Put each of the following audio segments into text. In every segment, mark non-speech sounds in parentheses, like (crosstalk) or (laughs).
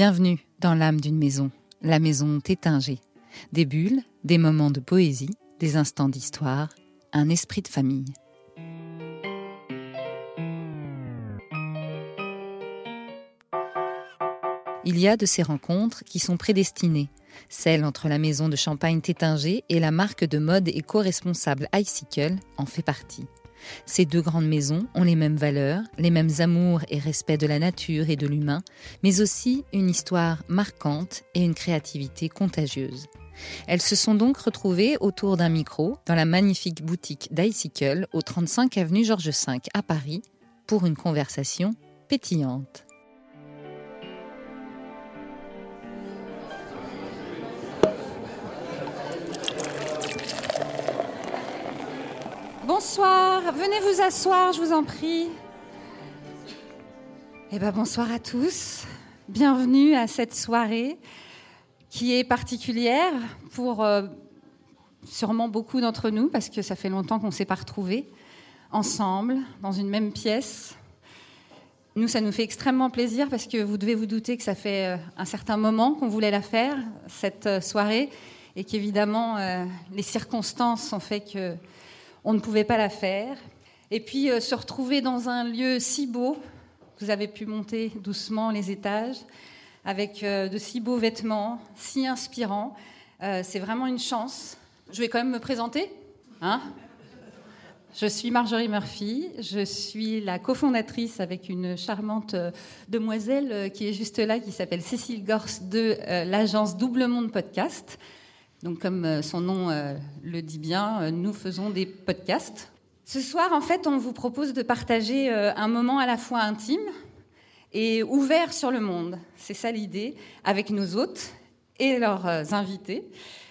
Bienvenue dans l'âme d'une maison, la maison Tétinger. Des bulles, des moments de poésie, des instants d'histoire, un esprit de famille. Il y a de ces rencontres qui sont prédestinées. Celle entre la maison de champagne Tétinger et la marque de mode éco-responsable Icicle en fait partie. Ces deux grandes maisons ont les mêmes valeurs, les mêmes amours et respect de la nature et de l'humain, mais aussi une histoire marquante et une créativité contagieuse. Elles se sont donc retrouvées autour d'un micro dans la magnifique boutique d'Icicle au 35 avenue Georges V à Paris pour une conversation pétillante. Bonsoir, venez vous asseoir, je vous en prie. Eh bien, bonsoir à tous. Bienvenue à cette soirée qui est particulière pour euh, sûrement beaucoup d'entre nous, parce que ça fait longtemps qu'on ne s'est pas retrouvés ensemble, dans une même pièce. Nous, ça nous fait extrêmement plaisir parce que vous devez vous douter que ça fait euh, un certain moment qu'on voulait la faire, cette euh, soirée, et qu'évidemment, les circonstances ont fait que on ne pouvait pas la faire. Et puis euh, se retrouver dans un lieu si beau, vous avez pu monter doucement les étages, avec euh, de si beaux vêtements, si inspirants, euh, c'est vraiment une chance. Je vais quand même me présenter. Hein je suis Marjorie Murphy, je suis la cofondatrice avec une charmante demoiselle qui est juste là, qui s'appelle Cécile Gors de l'agence Double Monde Podcast. Donc, comme euh, son nom euh, le dit bien, euh, nous faisons des podcasts. Ce soir, en fait, on vous propose de partager un moment à la fois intime et ouvert sur le monde. C'est ça l'idée, avec nos hôtes et leurs invités,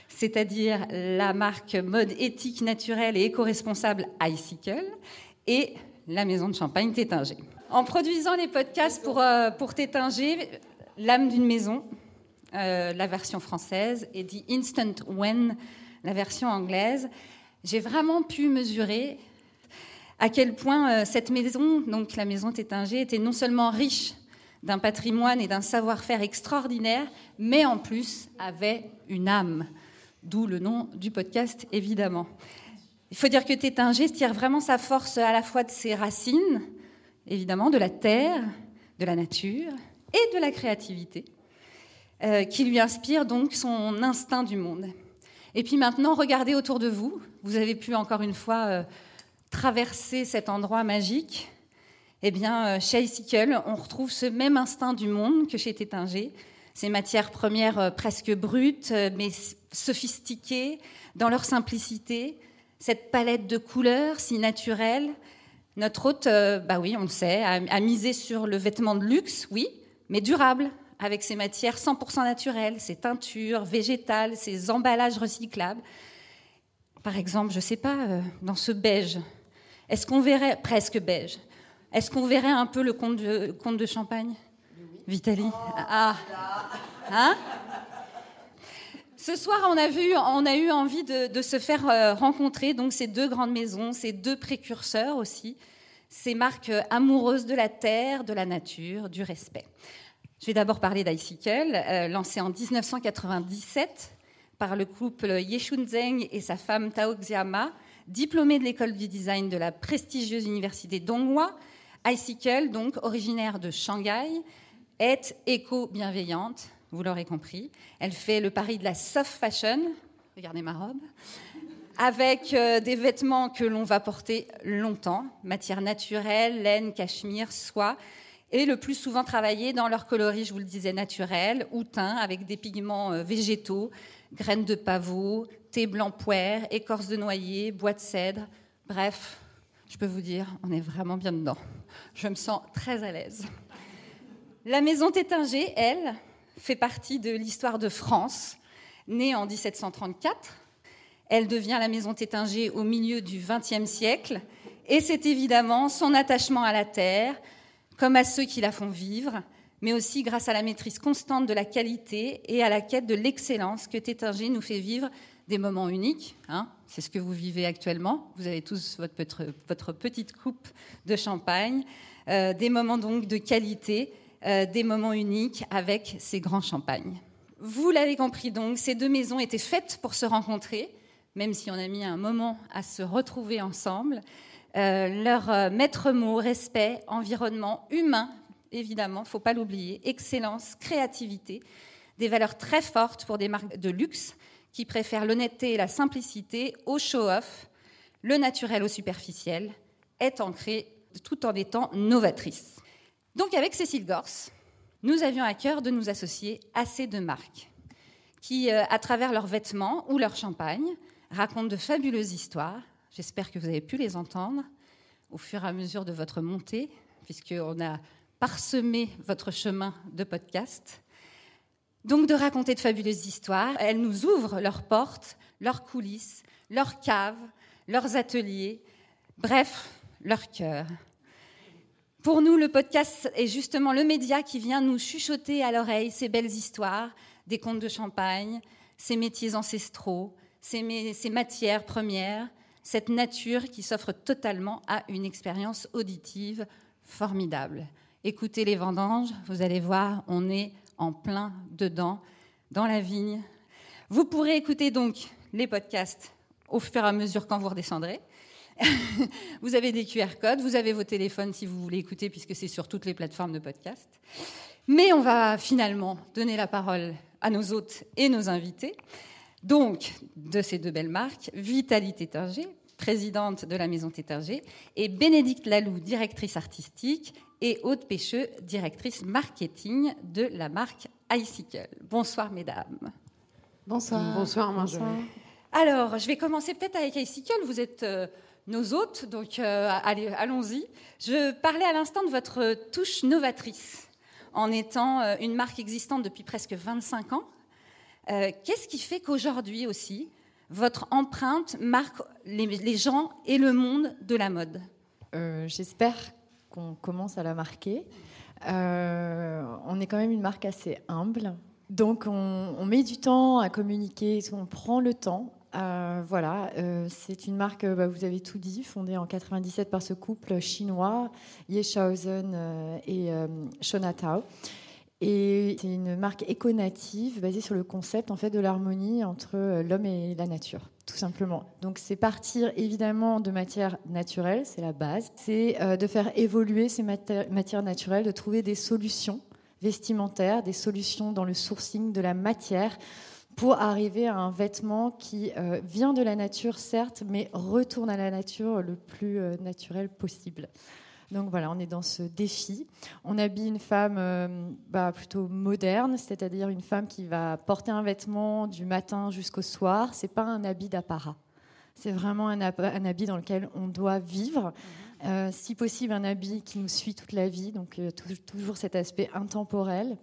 c'est-à-dire la marque mode éthique, naturelle et éco-responsable iCycle et la maison de champagne Tétinger. En produisant les podcasts pour, pour Tétinger, l'âme d'une maison, euh, la version française, et dit Instant When, la version anglaise, j'ai vraiment pu mesurer à quel point euh, cette maison, donc la maison Tétinger, était non seulement riche d'un patrimoine et d'un savoir-faire extraordinaire, mais en plus avait une âme, d'où le nom du podcast évidemment. Il faut dire que Tétinger tire vraiment sa force à la fois de ses racines, évidemment, de la terre, de la nature et de la créativité. Euh, qui lui inspire donc son instinct du monde. Et puis maintenant, regardez autour de vous. Vous avez pu encore une fois euh, traverser cet endroit magique. Eh bien, euh, chez Icicle, on retrouve ce même instinct du monde que chez Tétinger. Ces matières premières presque brutes, mais sophistiquées dans leur simplicité. Cette palette de couleurs si naturelle. Notre hôte, bah oui, on le sait, a misé sur le vêtement de luxe, oui, mais durable, avec ses matières 100% naturelles, ses teintures végétales, ses emballages recyclables. Par exemple, je ne sais pas, euh, dans ce beige, est-ce qu'on verrait, presque beige, est-ce qu'on verrait un peu le comte de, comte de Champagne? Vitali? Ah. Hein? Ce soir, on a, vu, on a eu envie de, de, se faire euh, rencontrer donc ces deux grandes maisons, ces deux précurseurs aussi, ces marques amoureuses de la terre, de la nature, du respect. Je vais d'abord parler d'iCycle, euh, lancé en 1997 par le couple Yeshun Zeng et sa femme Tao Xiama, diplômés de l'école du design de la prestigieuse université Donghua. iCycle, donc originaire de Shanghai, est éco-bienveillante, vous l'aurez compris. Elle fait le pari de la soft fashion, regardez ma robe, avec euh, des vêtements que l'on va porter longtemps, matière naturelle, laine, cachemire, soie, et le plus souvent travaillés dans leur coloris, je vous le disais, naturel ou teint, avec des pigments euh, végétaux, graines de pavot, thé blanc poire, écorce de noyer, bois de cèdre. Bref, je peux vous dire, on est vraiment bien dedans. Je me sens très à l'aise. La maison Tétinger, elle, fait partie de l'histoire de France, née en 1734. Elle devient la maison Tétinger au milieu du XXe siècle, et c'est évidemment son attachement à la terre, comme à ceux qui la font vivre, mais aussi grâce à la maîtrise constante de la qualité et à la quête de l'excellence que Tétinger nous fait vivre des moments uniques. Hein. C'est ce que vous vivez actuellement. Vous avez tous votre, petite coupe de champagne, euh, des moments donc de qualité euh, des moments uniques avec ces grands champagnes. Vous l'avez compris donc, ces deux maisons étaient faites pour se rencontrer, même si on a mis un moment à se retrouver ensemble. Euh, leur euh, maître mot, respect, environnement, humain, évidemment, faut pas l'oublier, excellence, créativité, des valeurs très fortes pour des marques de luxe qui préfèrent l'honnêteté et la simplicité au show-off, le naturel au superficiel, est ancrée tout en étant novatrice. Donc avec Cécile Gorse, nous avions à cœur de nous associer à ces deux marques qui, euh, à travers leurs vêtements ou leur champagne, racontent de fabuleuses histoires. J'espère que vous avez pu les entendre au fur et à mesure de votre montée, puisqu'on a parsemé votre chemin de podcast. Donc de raconter de fabuleuses histoires, elles nous ouvrent leurs portes, leurs coulisses, leurs caves, leurs ateliers, bref, leur cœur. Pour nous, le podcast est justement le média qui vient nous chuchoter à l'oreille ces belles histoires, des contes de champagne, ces métiers ancestraux, ces, ces matières premières, cette nature qui s'offre totalement à une expérience auditive formidable. Écoutez les vendanges, vous allez voir, on est en plein dedans, dans la vigne. Vous pourrez écouter donc les podcasts au fur et à mesure quand vous redescendrez. (laughs) vous avez des QR codes, vous avez vos téléphones si vous voulez écouter, puisque c'est sur toutes les plateformes de podcast. Mais on va finalement donner la parole à nos hôtes et nos invités. Donc, de ces deux belles marques, Vitalie Tétergé, présidente de la Maison Tétergé, et Bénédicte Laloux, directrice artistique, et Aude Pêcheux, directrice marketing de la marque iCycle. Bonsoir, mesdames. Bonsoir. Bonsoir, Marjorie. Alors, je vais commencer peut-être avec iCycle. Vous êtes euh, nos hôtes, donc euh, allez, allons-y. Je parlais à l'instant de votre touche novatrice, en étant euh, une marque existante depuis presque 25 ans. Euh, Qu'est-ce qui fait qu'aujourd'hui aussi, votre empreinte marque les, gens et le monde de la mode? Euh, J'espère qu'on commence à la marquer. on est quand même une marque assez humble. Donc on, met du temps à communiquer, on prend le temps. Euh, voilà, euh, c'est une marque, bah, vous avez tout dit, fondée en 97 par ce couple chinois, Ye Shaozhen euh, et Shona Tao. Et c'est une marque éco-native basée sur le concept en fait de l'harmonie entre l'homme et la nature, tout simplement. Donc c'est partir évidemment de matières naturelles, c'est la base. C'est de faire évoluer ces matières naturelles, de trouver des solutions vestimentaires, des solutions dans le sourcing de la matière pour arriver à un vêtement qui euh, vient de la nature, certes, mais retourne à la nature le plus euh, naturel possible. Donc voilà, on est dans ce défi. On habille une femme euh, bah, plutôt moderne, c'est-à-dire une femme qui va porter un vêtement du matin jusqu'au soir. C'est pas un habit d'apparat. C'est vraiment un, un, habit dans lequel on doit vivre. Euh, si possible, un habit qui nous suit toute la vie. Donc euh, toujours cet aspect intemporel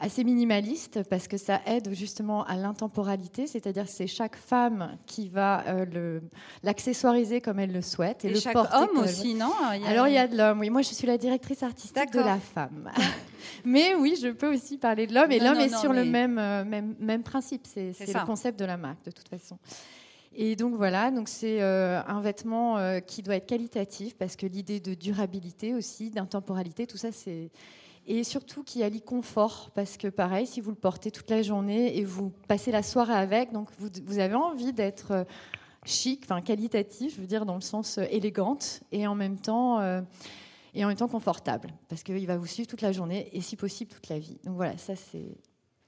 assez minimaliste parce que ça aide justement à l'intemporalité, c'est-à-dire c'est chaque femme qui va euh, l'accessoiriser comme elle le souhaite et, et le chaque porter homme aussi, non il. Alors il y a de l'homme. Oui, moi je suis la directrice artistique de la femme. (laughs) mais oui, je peux aussi parler de l'homme et l'homme est non, sur mais... le même, euh, même même principe. C'est le concept de la marque de toute façon. Et donc voilà, donc c'est euh, un vêtement euh, qui doit être qualitatif parce que l'idée de durabilité aussi, d'intemporalité, tout ça c'est et surtout qui allie confort, parce que pareil, si vous le portez toute la journée et vous passez la soirée avec, donc vous, avez envie d'être euh, chic, enfin qualitatif, je veux dire dans le sens euh, élégante, et en même temps euh, et en même confortable, parce qu'il va vous suivre toute la journée et si possible toute la vie. Donc voilà, ça c'est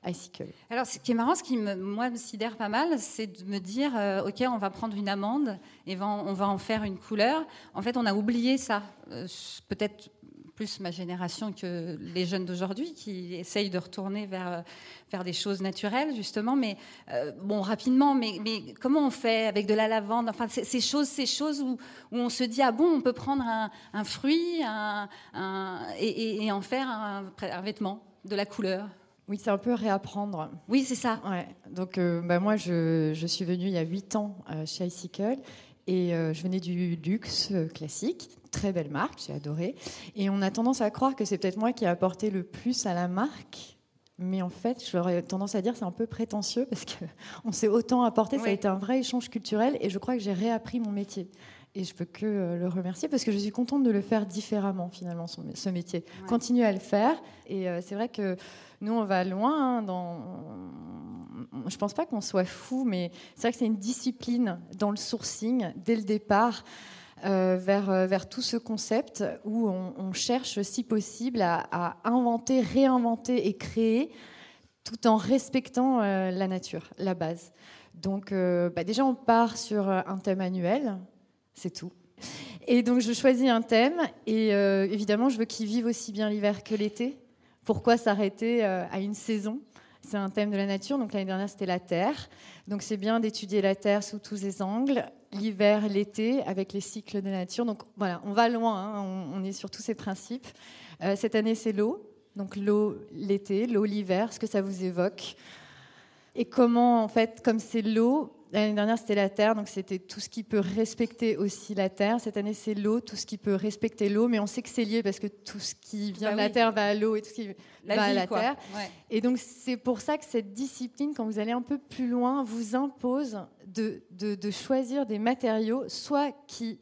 Icicle. Alors, ce qui est marrant, ce qui me, moi me sidère pas mal, c'est de me dire, ok, on va prendre une amande et on va en faire une couleur. En fait, on a oublié ça. Peut-être plus ma génération que les jeunes d'aujourd'hui qui essayent de retourner vers, vers des choses naturelles, justement. Mais euh, bon, rapidement, mais, mais, comment on fait avec de la lavande? Enfin, ces choses, ces choses où, où, on se dit, ah bon, on peut prendre un, un fruit un, un, et, et, en faire un, vêtement, de la couleur. Oui, c'est un peu réapprendre. Oui, c'est ça. Ouais. Donc, euh, bah, moi, je, je, suis venue il y a 8 ans euh, chez iCycle et euh, je venais du luxe classique. Très belle marque, j'ai adoré. Et on a tendance à croire que c'est peut-être moi qui ai apporté le plus à la marque. Mais en fait, j'aurais tendance à dire c'est un peu prétentieux parce qu'on (laughs) s'est autant apporté. Oui. Ça a été un vrai échange culturel et je crois que j'ai réappris mon métier. Et je peux que euh, le remercier parce que je suis contente de le faire différemment finalement, ce métier. Continuer à le faire. Et euh, c'est vrai que nous, on va loin. Hein, dans... Je pense pas qu'on soit fou, mais c'est vrai que c'est une discipline dans le sourcing dès le départ. Euh, vers, vers tout ce concept où on, cherche, si possible, à, inventer, réinventer et créer tout en respectant la nature, la base. Donc, bah, déjà, on part sur un thème annuel, c'est tout. Et donc je choisis un thème et euh, évidemment je veux qu'il vive aussi bien l'hiver que l'été. Pourquoi s'arrêter euh, à une saison? C'est un thème de la nature. Donc l'année dernière c'était la Terre. Donc c'est bien d'étudier la Terre sous tous ses angles, l'hiver, l'été, avec les cycles de la nature. Donc voilà, on va loin, hein. on, est sur tous ces principes. Euh, cette année c'est l'eau. Donc l'eau l'été, l'eau l'hiver, ce que ça vous évoque. Et comment en fait, comme c'est l'eau, L'année dernière, c'était la terre, donc c'était tout ce qui peut respecter aussi la terre. Cette année, c'est l'eau, tout ce qui peut respecter l'eau, mais on sait que c'est lié parce que tout ce qui vient bah de la terre va à l'eau et tout ce qui va à la terre. Et donc, c'est pour ça que cette discipline, quand vous allez un peu plus loin, vous impose de, de, de choisir des matériaux, soit qui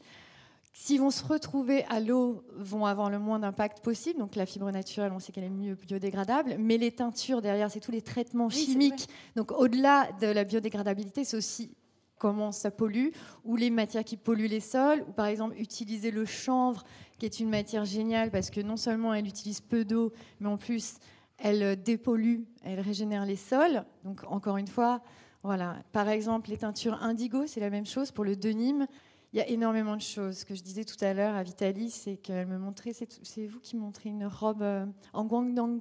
S'ils vont se retrouver à l'eau, vont avoir le moins d'impact possible. Donc la fibre naturelle, on sait qu'elle est mieux biodégradable. Mais les teintures derrière, c'est tous les traitements chimiques. Donc au-delà de la biodégradabilité, c'est aussi comment ça pollue, ou les matières qui polluent les sols, ou par exemple utiliser le chanvre, qui est une matière géniale parce que non seulement elle utilise peu d'eau, mais en plus elle dépollue, elle régénère les sols. Donc encore une fois, voilà. Par exemple, les teintures indigo, c'est la même chose pour le denim. Il y a énormément de choses. Ce que je disais tout à l'heure à Vitaly, c'est qu'elle me montrait, c'est vous qui montrez une robe euh, en guangdong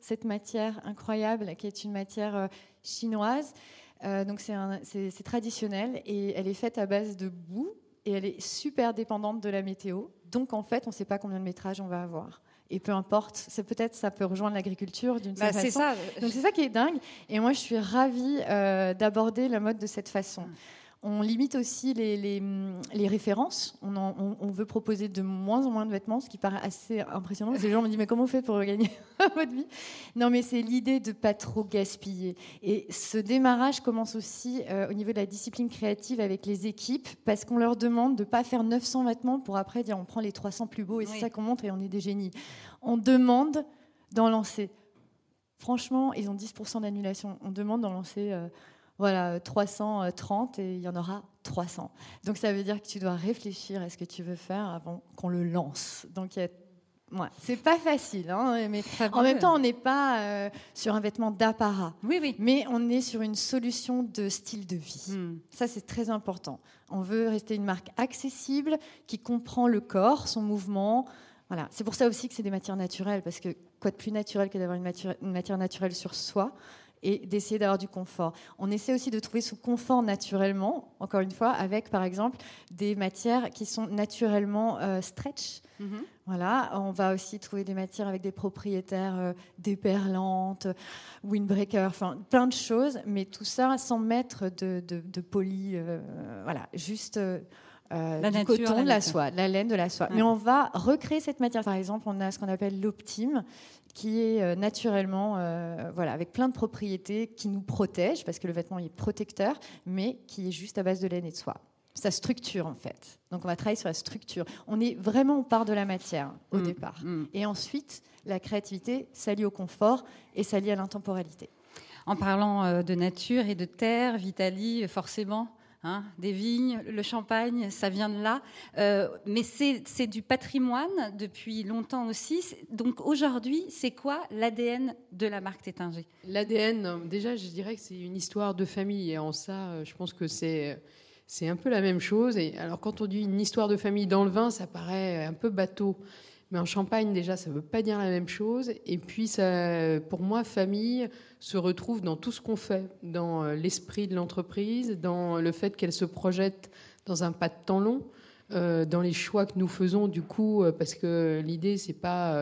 cette matière incroyable qui est une matière euh, chinoise. Euh, donc c'est traditionnel et elle est faite à base de boue et elle est super dépendante de la météo. Donc en fait, on ne sait pas combien de métrage on va avoir. Et peu importe, c'est peut-être ça peut rejoindre l'agriculture d'une bah, certaine façon. Ça. Donc c'est ça qui est dingue. Et moi, je suis ravie d'aborder la mode de cette façon. On limite aussi les, références. On, veut proposer de moins en moins de vêtements, ce qui paraît assez impressionnant. Les gens me disent mais comment vous faites pour gagner (laughs) votre vie? Non, mais c'est l'idée de ne pas trop gaspiller. Et ce démarrage commence aussi euh, au niveau de la discipline créative avec les équipes, parce qu'on leur demande de ne pas faire 900 vêtements pour après dire on prend les 300 plus beaux et c'est ça qu'on montre et on est des génies. On demande d'en lancer. Franchement, ils ont 10% d'annulation. On demande d'en lancer. Euh, voilà, 330 et il y en aura 300. Donc ça veut dire que tu dois réfléchir à ce que tu veux faire avant qu'on le lance. Donc c'est pas facile, hein, mais en même temps, on n'est pas euh, sur un vêtement d'apparat. Oui, oui. Mais on est sur une solution de style de vie. Hmm. Ça, c'est très important. On veut rester une marque accessible qui comprend le corps, son mouvement. Voilà. C'est pour ça aussi que c'est des matières naturelles, parce que quoi de plus naturel que d'avoir une, une matière naturelle sur soi? Et d'essayer d'avoir du confort. On essaie aussi de trouver ce confort naturellement, encore une fois, avec par exemple des matières qui sont naturellement euh, stretch. Mhm. Voilà, on va aussi trouver des matières avec des propriétaires euh, déperlantes, windbreaker, enfin plein de choses, mais tout ça sans mettre de, de, poly, euh, voilà, juste la du coton, de la soie, la laine de la soie. Mais on va recréer cette matière. Par exemple, on a ce qu'on appelle l'optime, qui est euh, naturellement, euh, voilà, avec plein de propriétés qui nous protègent, parce que le vêtement est protecteur, mais qui est juste à base de laine et de soie. Sa structure, en fait. Donc, on va travailler sur la structure. On est vraiment, on part de la matière au mm. départ. Mm. Et ensuite, la créativité s'allie au confort et s'allie à l'intemporalité. En parlant euh, de nature et de terre, Vitali, forcément, Hein, des vignes, le champagne, ça vient de là. Euh, mais c'est du patrimoine depuis longtemps aussi. Donc aujourd'hui, c'est quoi l'ADN de la marque Tétinger? L'ADN, déjà, je dirais que c'est une histoire de famille. Et en ça, euh, je pense que c'est. C'est un peu la même chose. Et alors, quand on dit une histoire de famille dans le vin, ça paraît un peu bateau. Mais en Champagne, déjà, ça ne veut pas dire la même chose. Et puis, ça, pour moi, famille se retrouve dans tout ce qu'on fait, dans euh, l'esprit de l'entreprise, dans le fait qu'elle se projette dans un pas de temps long, euh, dans les choix que nous faisons, du coup, euh, parce que l'idée, c'est pas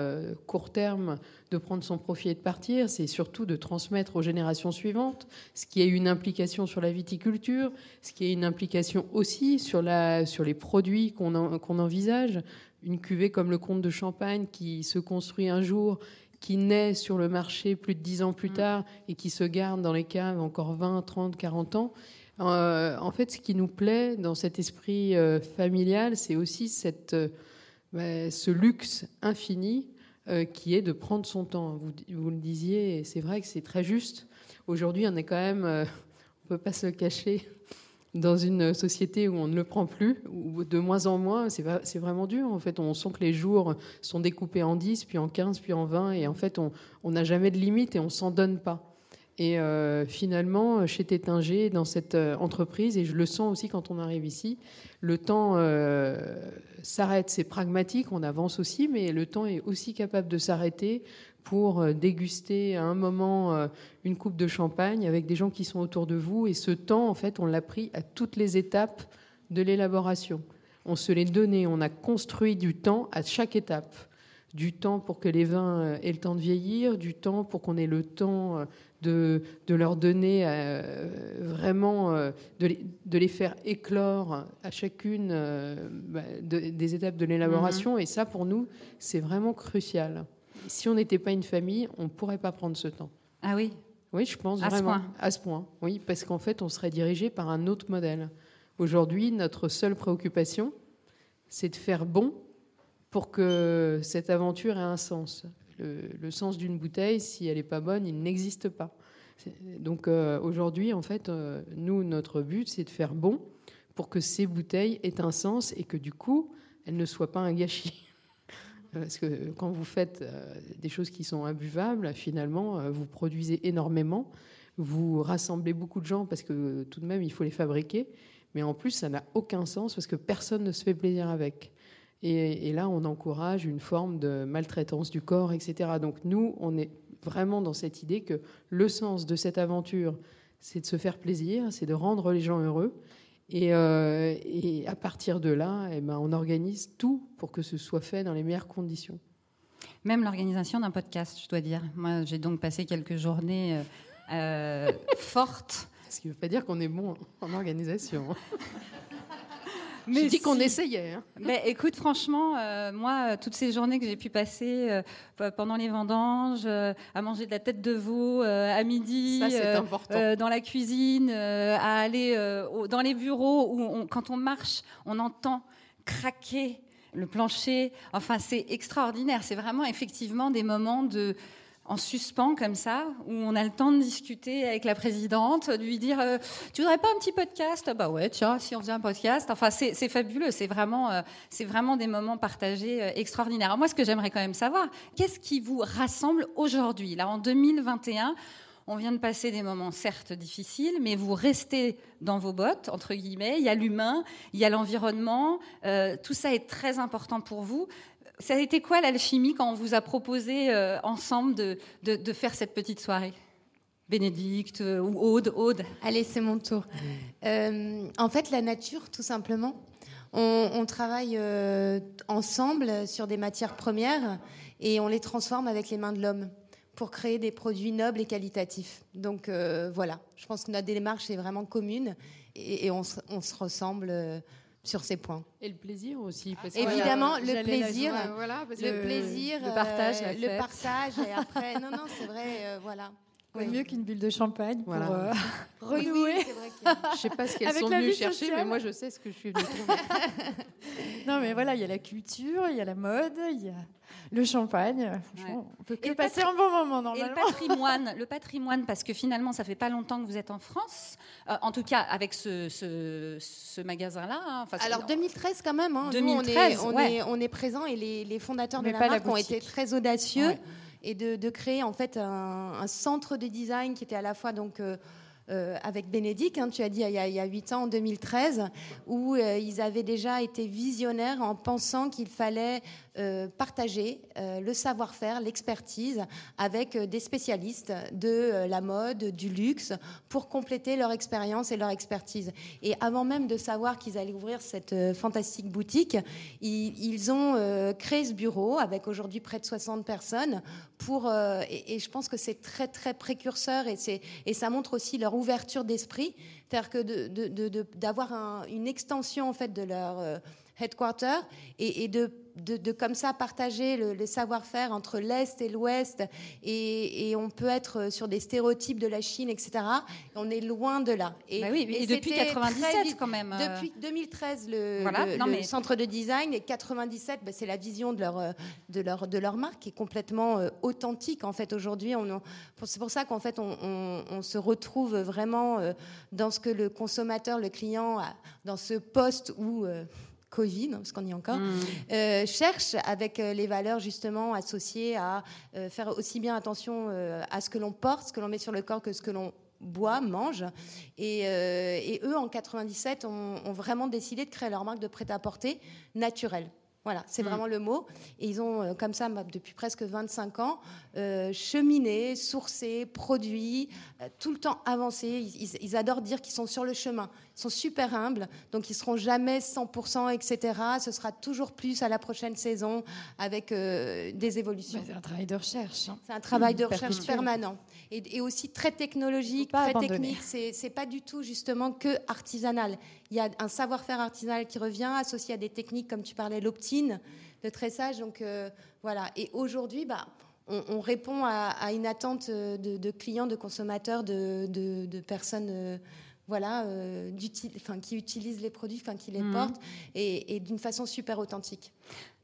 court terme de prendre son profit et de partir, c'est surtout de transmettre aux générations suivantes, ce qui a une implication sur la viticulture, ce qui a une implication aussi sur, la, sur les produits qu'on envisage une cuvée comme le comte de Champagne qui se construit un jour, qui naît sur le marché plus de dix ans plus mm. tard et qui se garde dans les caves encore 20, 30, 40 ans, en fait, ce qui nous plaît dans cet esprit familial, c'est aussi cette, bah, ce luxe infini qui est de prendre son temps. Vous, vous le disiez, et c'est vrai que c'est très juste. Aujourd'hui, on est quand même, on ne peut pas se le cacher, dans une société où on ne le prend plus, ou de moins en moins, c'est vraiment dur. En fait, on sent que les jours sont découpés en 10, puis en 15, puis en 20, et en fait, on n'a jamais de limite et on s'en donne pas. Et euh, finalement, chez Tétinger, dans cette euh, entreprise, et je le sens aussi quand on arrive ici, le temps euh, s'arrête. C'est pragmatique, on avance aussi, mais le temps est aussi capable de s'arrêter pour euh, déguster à un moment euh, une coupe de champagne avec des gens qui sont autour de vous. Et ce temps, en fait, on l'a pris à toutes les étapes de l'élaboration. On se l'est donné, on a construit du temps à chaque étape. Du temps pour que les vins euh, aient le temps de vieillir, du temps pour qu'on ait le temps de, de leur donner vraiment, de les, de, les, faire éclore à chacune bah, des étapes de l'élaboration. Mm-hmm. Et ça, pour nous, c'est vraiment crucial si on n'était pas une famille, on ne pourrait pas prendre ce temps. Ah oui Oui, je pense à vraiment. Ce point. À ce point. Oui, parce qu'en fait, on serait dirigé par un autre modèle. Aujourd'hui, notre seule préoccupation, c'est de faire bon pour que cette aventure ait un sens. Le, sens d'une bouteille, si elle n'est pas bonne, il n'existe pas. Donc euh, aujourd'hui, en fait, euh, nous, notre but, c'est de faire bon pour que ces bouteilles aient un sens et que du coup, elles ne soient pas un gâchis. Parce que quand vous faites euh, des choses qui sont imbuvables, finalement, euh, vous produisez énormément, vous rassemblez beaucoup de gens parce que tout de même, il faut les fabriquer. Mais en plus, ça n'a aucun sens parce que personne ne se fait plaisir avec. Et, là, on encourage une forme de maltraitance du corps, etc. Donc nous, on est vraiment dans cette idée que le sens de cette aventure, c'est de se faire plaisir, c'est de rendre les gens heureux. Euh, et, à partir de là, eh ben, on organise tout pour que ce soit fait dans les meilleures conditions. Même l'organisation d'un podcast, je dois dire. Moi, j'ai donc passé quelques journées euh, euh, (laughs) fortes. Ce qui ne veut pas dire qu'on est bon en organisation. (laughs) Mais J'ai dit qu'on essayait. Hein. Ben, écoute, franchement, euh, moi, toutes ces journées que j'ai pu passer euh, pendant les vendanges, euh, à manger de la tête de veau à midi, dans la cuisine, à aller dans les bureaux où, quand on marche, on entend craquer le plancher. Enfin, c'est extraordinaire. C'est vraiment effectivement des moments de en suspens comme ça, où on a le temps de discuter avec la présidente, de lui dire euh, Tu voudrais pas un petit podcast? Bah ouais, tiens, si on faisait un podcast. Enfin, c'est fabuleux. C'est vraiment, euh, c'est vraiment des moments partagés euh, extraordinaires. moi, ce que j'aimerais quand même savoir, qu'est-ce qui vous rassemble aujourd'hui? Là, en 2021, on vient de passer des moments certes difficiles, mais vous restez dans vos bottes, entre guillemets. Il y a l'humain, il y a l'environnement. tout ça est très important pour vous. Ça a été quoi l'alchimie quand on vous a proposé euh, ensemble de, de, faire cette petite soirée? Bénédicte euh, ou Aude Aude Allez, c'est mon tour. Euh, en fait, la nature, tout simplement. On, travaille ensemble sur des matières premières et on les transforme avec les mains de l'homme pour créer des produits nobles et qualitatifs. Donc voilà, je pense que notre démarche est vraiment commune et, on, on, se ressemble sur ces points. Et le plaisir aussi. Parce Évidemment, le plaisir, le plaisir, le partage, euh, le partage. Et après, non, non, c'est vrai, euh, voilà. Mieux qu'une bulle de champagne pour euh, renouer. (laughs) (laughs) Oui, je sais pas ce qu'elles sont venues chercher, mais moi je sais ce que je suis venue trouver. (laughs) non, mais voilà, il y a la culture, il y a la mode, il y a le champagne. Franchement, on peut que passer un bon moment normalement. Et le patrimoine, le patrimoine, parce que finalement, ça fait pas longtemps que vous êtes en France. Euh, en tout cas, avec ce, ce, magasin-là. Hein. Alors 2013 quand même. Hein. 2013, on, est, on, est, présent et les, les fondateurs de la marque ont été très audacieux et de, créer en fait un, centre de design qui était à la fois donc euh, euh, avec Bénédicte, hein, tu as dit il y, a, il 8 ans, en 2013, où euh, ils avaient déjà été visionnaires en pensant qu'il fallait partager le savoir-faire, l'expertise avec des spécialistes de la mode, du luxe, pour compléter leur expérience et leur expertise. Et avant même de savoir qu'ils allaient ouvrir cette fantastique boutique, ils, ont créé ce bureau avec aujourd'hui près de 60 personnes pour, et, je pense que c'est très très précurseur et, et ça montre aussi leur ouverture d'esprit, c'est-à-dire que d'avoir une extension en fait de leur euh, headquarter et, et de de, comme ça partager le, savoir-faire entre l'Est et l'Ouest, et, on peut être sur des stéréotypes de la Chine, etc. on est loin de là. Et, bah oui, et, depuis 97 quand même. Euh. Depuis 2013, le, centre de design, et 97, bah, c'est la vision de leur, de, leur, de leur marque qui est complètement euh, authentique. En fait, aujourd'hui, c'est pour ça qu'en fait, on, se retrouve vraiment euh, dans ce que le consommateur, le client, a, dans ce poste où Covid, parce qu'on y est encore, mm. euh, cherche avec euh, les valeurs justement associées à euh, faire aussi bien attention à ce que l'on porte, ce que l'on met sur le corps que ce que l'on boit, mange. Et, eux, en 97, ont, ont, vraiment décidé de créer leur marque de prêt-à-porter naturelle. Voilà, c'est mm. vraiment le mot. Et ils ont, euh, comme ça, depuis presque 25 ans, euh, cheminé, sourcé, produit, euh, tout le temps avancé. Ils, adorent dire qu'ils sont sur le chemin. Ils sont super humbles, donc ils seront jamais 100%, etc. Ce sera toujours plus à la prochaine saison avec des évolutions. C'est un travail de recherche. Hein. C'est un travail de recherche permanent. Et, aussi très technologique, très technique. C'est pas du tout justement que artisanal. Il y a un savoir-faire artisanal qui revient, associé à des techniques comme tu parlais, l'optine, le tressage. Donc euh, voilà. Et aujourd'hui, bah, on, répond à, une attente de, clients, de consommateurs, de, personnes. Euh, voilà, euh, qui utilisent les produits, qui les mhm. portent, et, d'une façon super authentique.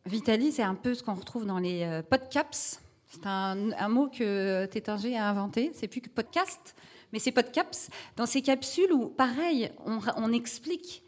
Vitali, c'est un peu ce qu'on retrouve dans les podcasts. C'est un, mot que Tétinger a inventé. C'est plus que podcast, mais c'est podcaps. Dans ces capsules où, pareil, on, explique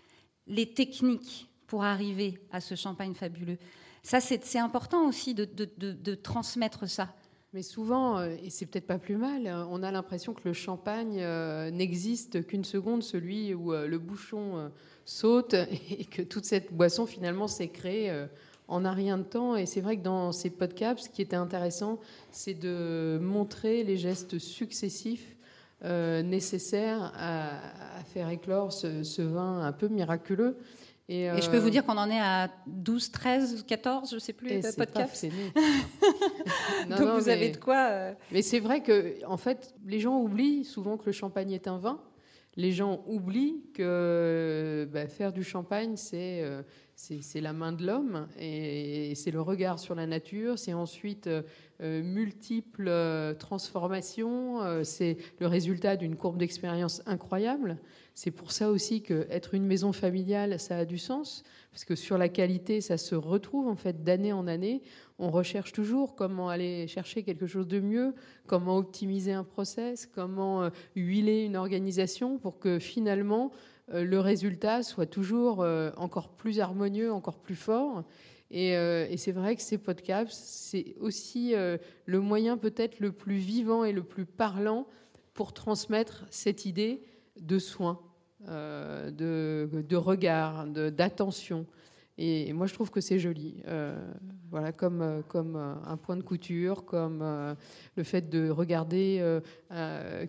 les techniques pour arriver à ce champagne fabuleux. Ça, c'est important aussi de, transmettre ça. Mais souvent, euh, et c'est peut-être pas plus mal, hein, on a l'impression que le champagne euh, n'existe qu'une seconde, celui où euh, le bouchon saute (laughs) et que toute cette boisson finalement s'est créée en a rien de temps. Et c'est vrai que dans ces podcasts, ce qui était intéressant, c'est de montrer les gestes successifs euh, nécessaires à, faire éclore ce, vin un peu miraculeux. Et, je peux vous euh, dire qu'on en est à 12, 13, 14, je ne sais plus, les podcasts. (laughs) Donc vous avez de quoi. Euh, mais c'est vrai que, en fait, les gens oublient souvent que le champagne est un vin. Les gens oublient que bah, faire du champagne, c'est c'est la main de l'homme et, c'est le regard sur la nature, c'est ensuite euh, euh, multiples euh, transformations, c'est le résultat d'une courbe d'expérience incroyable. C'est pour ça aussi qu'être une maison familiale, ça a du sens, parce que sur la qualité, ça se retrouve en fait d'année en année. On recherche toujours comment aller chercher quelque chose de mieux, comment optimiser un process, comment huiler une organisation pour que finalement le résultat soit toujours euh, encore plus harmonieux, encore plus fort. Euh, et, c'est vrai que ces podcasts, c'est aussi le moyen peut-être le plus vivant et le plus parlant pour transmettre cette idée de soin, de, regard, d'attention. Et, moi, je trouve que c'est joli. Euh, voilà, comme, euh, comme euh, un point de couture, comme le fait de regarder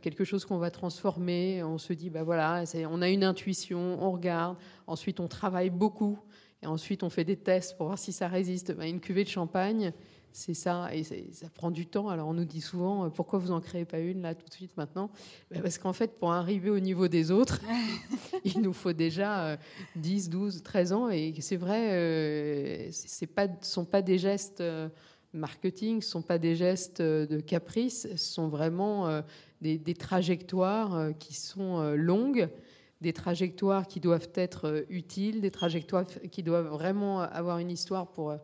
quelque chose qu'on va transformer. On se dit, bah voilà, on a une intuition, on regarde. Ensuite, on travaille beaucoup. Et ensuite, on fait des tests pour voir si ça résiste. Bah, une cuvée de champagne, c'est ça, et ça prend du temps. Alors on nous dit souvent, euh, pourquoi vous n'en créez pas une là tout de suite maintenant? Ben, Parce qu'en fait, pour arriver au niveau des autres, (laughs) il nous faut déjà 10, 12, 13 ans. Et c'est vrai, euh, ce ne sont pas des gestes euh, marketing, ce ne sont pas des gestes de caprice, ce sont vraiment des, des, trajectoires qui sont longues des trajectoires qui doivent être utiles, des trajectoires qui doivent vraiment avoir une histoire pour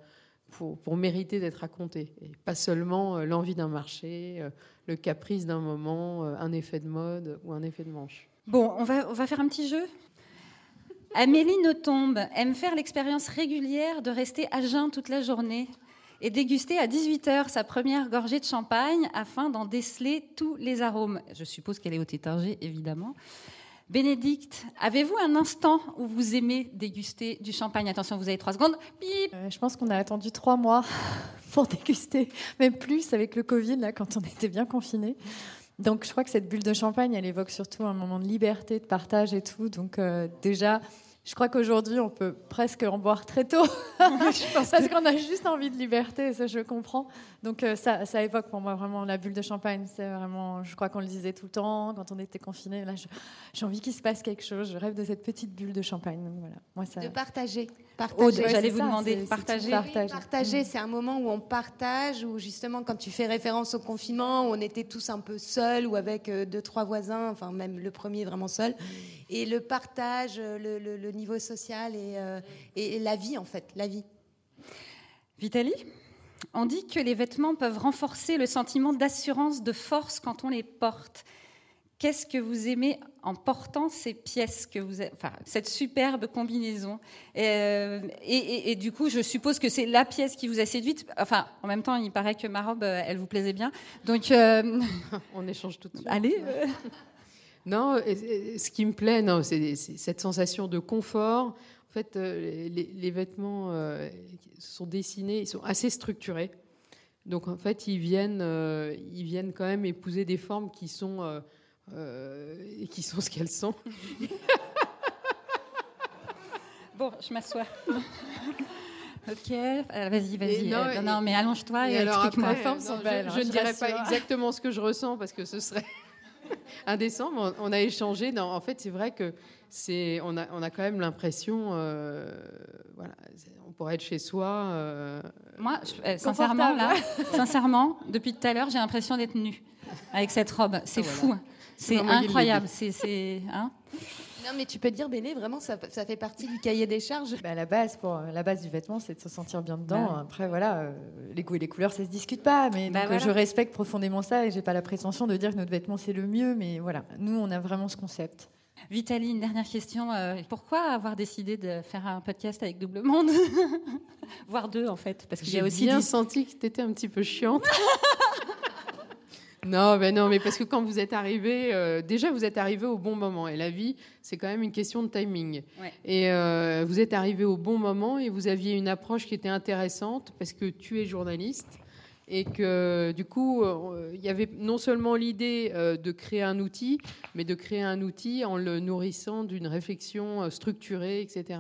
pour, mériter d'être raconté. Et pas seulement euh, l'envie d'un marché, euh, le caprice d'un moment, euh, un effet de mode ou un effet de manche. Bon, on va, on va faire un petit jeu. Amélie Notombe aime faire l'expérience régulière de rester à jeun toute la journée et déguster à 18h sa première gorgée de champagne afin d'en déceler tous les arômes. Je suppose qu'elle est au tétinger, évidemment. Bénédicte, avez-vous un instant où vous aimez déguster du champagne? Attention, vous avez trois secondes. Euh, je pense qu'on a attendu trois mois (laughs) pour déguster, même plus avec le Covid, là, quand on était bien confinés. Donc je crois que cette bulle de champagne, elle évoque surtout un moment de liberté, de partage et tout. Donc euh, déjà, je crois qu'aujourd'hui, on peut presque en boire très tôt, (laughs) parce qu'on a juste envie de liberté, ça je comprends. Donc euh, ça, ça, évoque pour moi vraiment la bulle de champagne. C'est vraiment, je crois qu'on le disait tout le temps quand on était confinés. Là, j'ai envie qu'il se passe quelque chose. Je rêve de cette petite bulle de champagne. voilà. Moi, ça... De partager. Partager, j'allais vous demander, partager. Partager, mm. c'est un moment où on partage, où justement, quand tu fais référence au confinement, où on était tous un peu seuls ou avec euh, deux, trois voisins, enfin même le premier vraiment seul. Et le partage, le, niveau social et, euh, et la vie, en fait, la vie. Vitaly on dit que les vêtements peuvent renforcer le sentiment d'assurance, de force quand on les porte qu'est-ce que vous aimez en portant ces pièces que vous, enfin, cette superbe combinaison? Euh, et, du coup, je suppose que c'est la pièce qui vous a séduite. Enfin, en même temps, il paraît que ma robe, euh, elle vous plaisait bien. Donc, euh, (laughs) on échange tout de suite. Allez. (laughs) Non, ce qui me plaît, non, c'est cette sensation de confort. En fait, les, vêtements sont dessinés, ils sont assez structurés. Donc, en fait, ils viennent, ils viennent quand même épouser des formes qui sont et qui sont ce qu'elles sont. (laughs) bon, je m'assois. (laughs) Ok, euh, vas-y, vas-y. Non, euh, non, mais allonge-toi et, explique-moi. Je, je ne dirais pas exactement ce que je ressens parce que ce serait (laughs) indécent. Mais on, a échangé. Non, en fait, c'est vrai que c'est, on a, on a quand même l'impression, voilà, on pourrait être chez soi. Moi, sincèrement, là, sincèrement, depuis tout à l'heure, j'ai l'impression d'être nue avec cette robe. C'est ah, fou. C'est incroyable. C'est, hein non, mais tu peux te dire, Béné, vraiment, ça, ça, fait partie du cahier des charges. Bah, la, base pour, la base du vêtement, c'est de se sentir bien dedans. Bah Après, voilà, euh, les goûts et les couleurs, ça se discute pas. Mais bah donc, je respecte profondément ça et j'ai pas la prétention de dire que notre vêtement, c'est le mieux. Mais voilà, nous, on a vraiment ce concept. Vitaly, une dernière question. Euh, pourquoi avoir décidé de faire un podcast avec Double Monde (laughs) Voire deux, en fait. Parce que j'ai aussi bien senti que tu étais un petit peu chiante. (laughs) Non, mais non, mais parce que quand vous êtes arrivé, euh, déjà vous êtes arrivé au bon moment. Et la vie, c'est quand même une question de timing. Et euh, vous êtes arrivé au bon moment et vous aviez une approche qui était intéressante parce que tu es journaliste et que du coup, euh, il y avait non seulement l'idée de créer un outil, mais de créer un outil en le nourrissant d'une réflexion structurée, etc.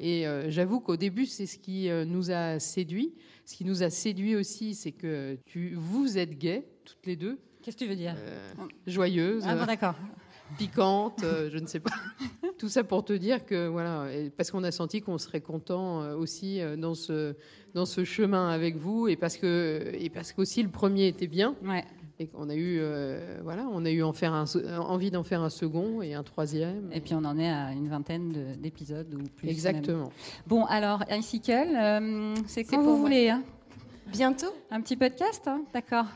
Et j'avoue qu'au début, c'est ce qui nous a séduit. Ce qui nous a séduit aussi, c'est que tu, vous êtes gay toutes les deux. Qu'est-ce que tu veux dire? Euh, Joyeuse. Ah d'accord. (laughs) Piquante, euh, je ne sais pas. (laughs) Tout ça pour te dire que voilà, parce qu'on a senti qu'on serait content euh, aussi dans ce dans ce chemin avec vous et parce que et parce qu'aussi le premier était bien. Ouais. Et qu'on a eu, voilà, on a eu en faire un, envie d'en faire un second et un troisième. Et puis on en est à une vingtaine d'épisodes ou plus. Exactement. Bon, alors, Icicle, c'est quand vous voulez. Hein? Bientôt? Un petit podcast, hein? D'accord.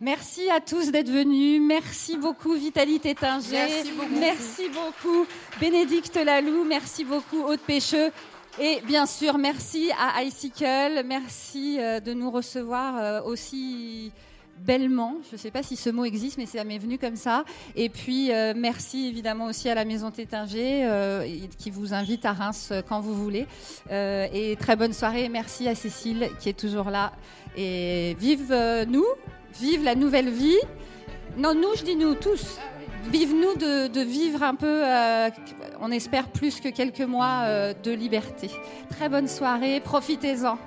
Merci à tous d'être venus. Merci beaucoup Vitalie Tétinger. Merci beaucoup. Merci beaucoup Bénédicte Lalou. Merci beaucoup Aude Pêcheux. Et bien sûr, merci à Icicle. Merci euh, de nous recevoir euh, aussi bellement. Je ne sais pas si ce mot existe, mais ça m'est venu comme ça. Et puis, euh, merci évidemment aussi à la Maison Tétinger, qui vous invite à Reims quand vous voulez. et très bonne soirée. Merci à Cécile, qui est toujours là. Et vive nous Vive la nouvelle vie. Non, nous, je dis nous, tous. Vive-nous de, vivre un peu, euh, on espère plus que quelques mois euh, de liberté. Très bonne soirée, profitez-en.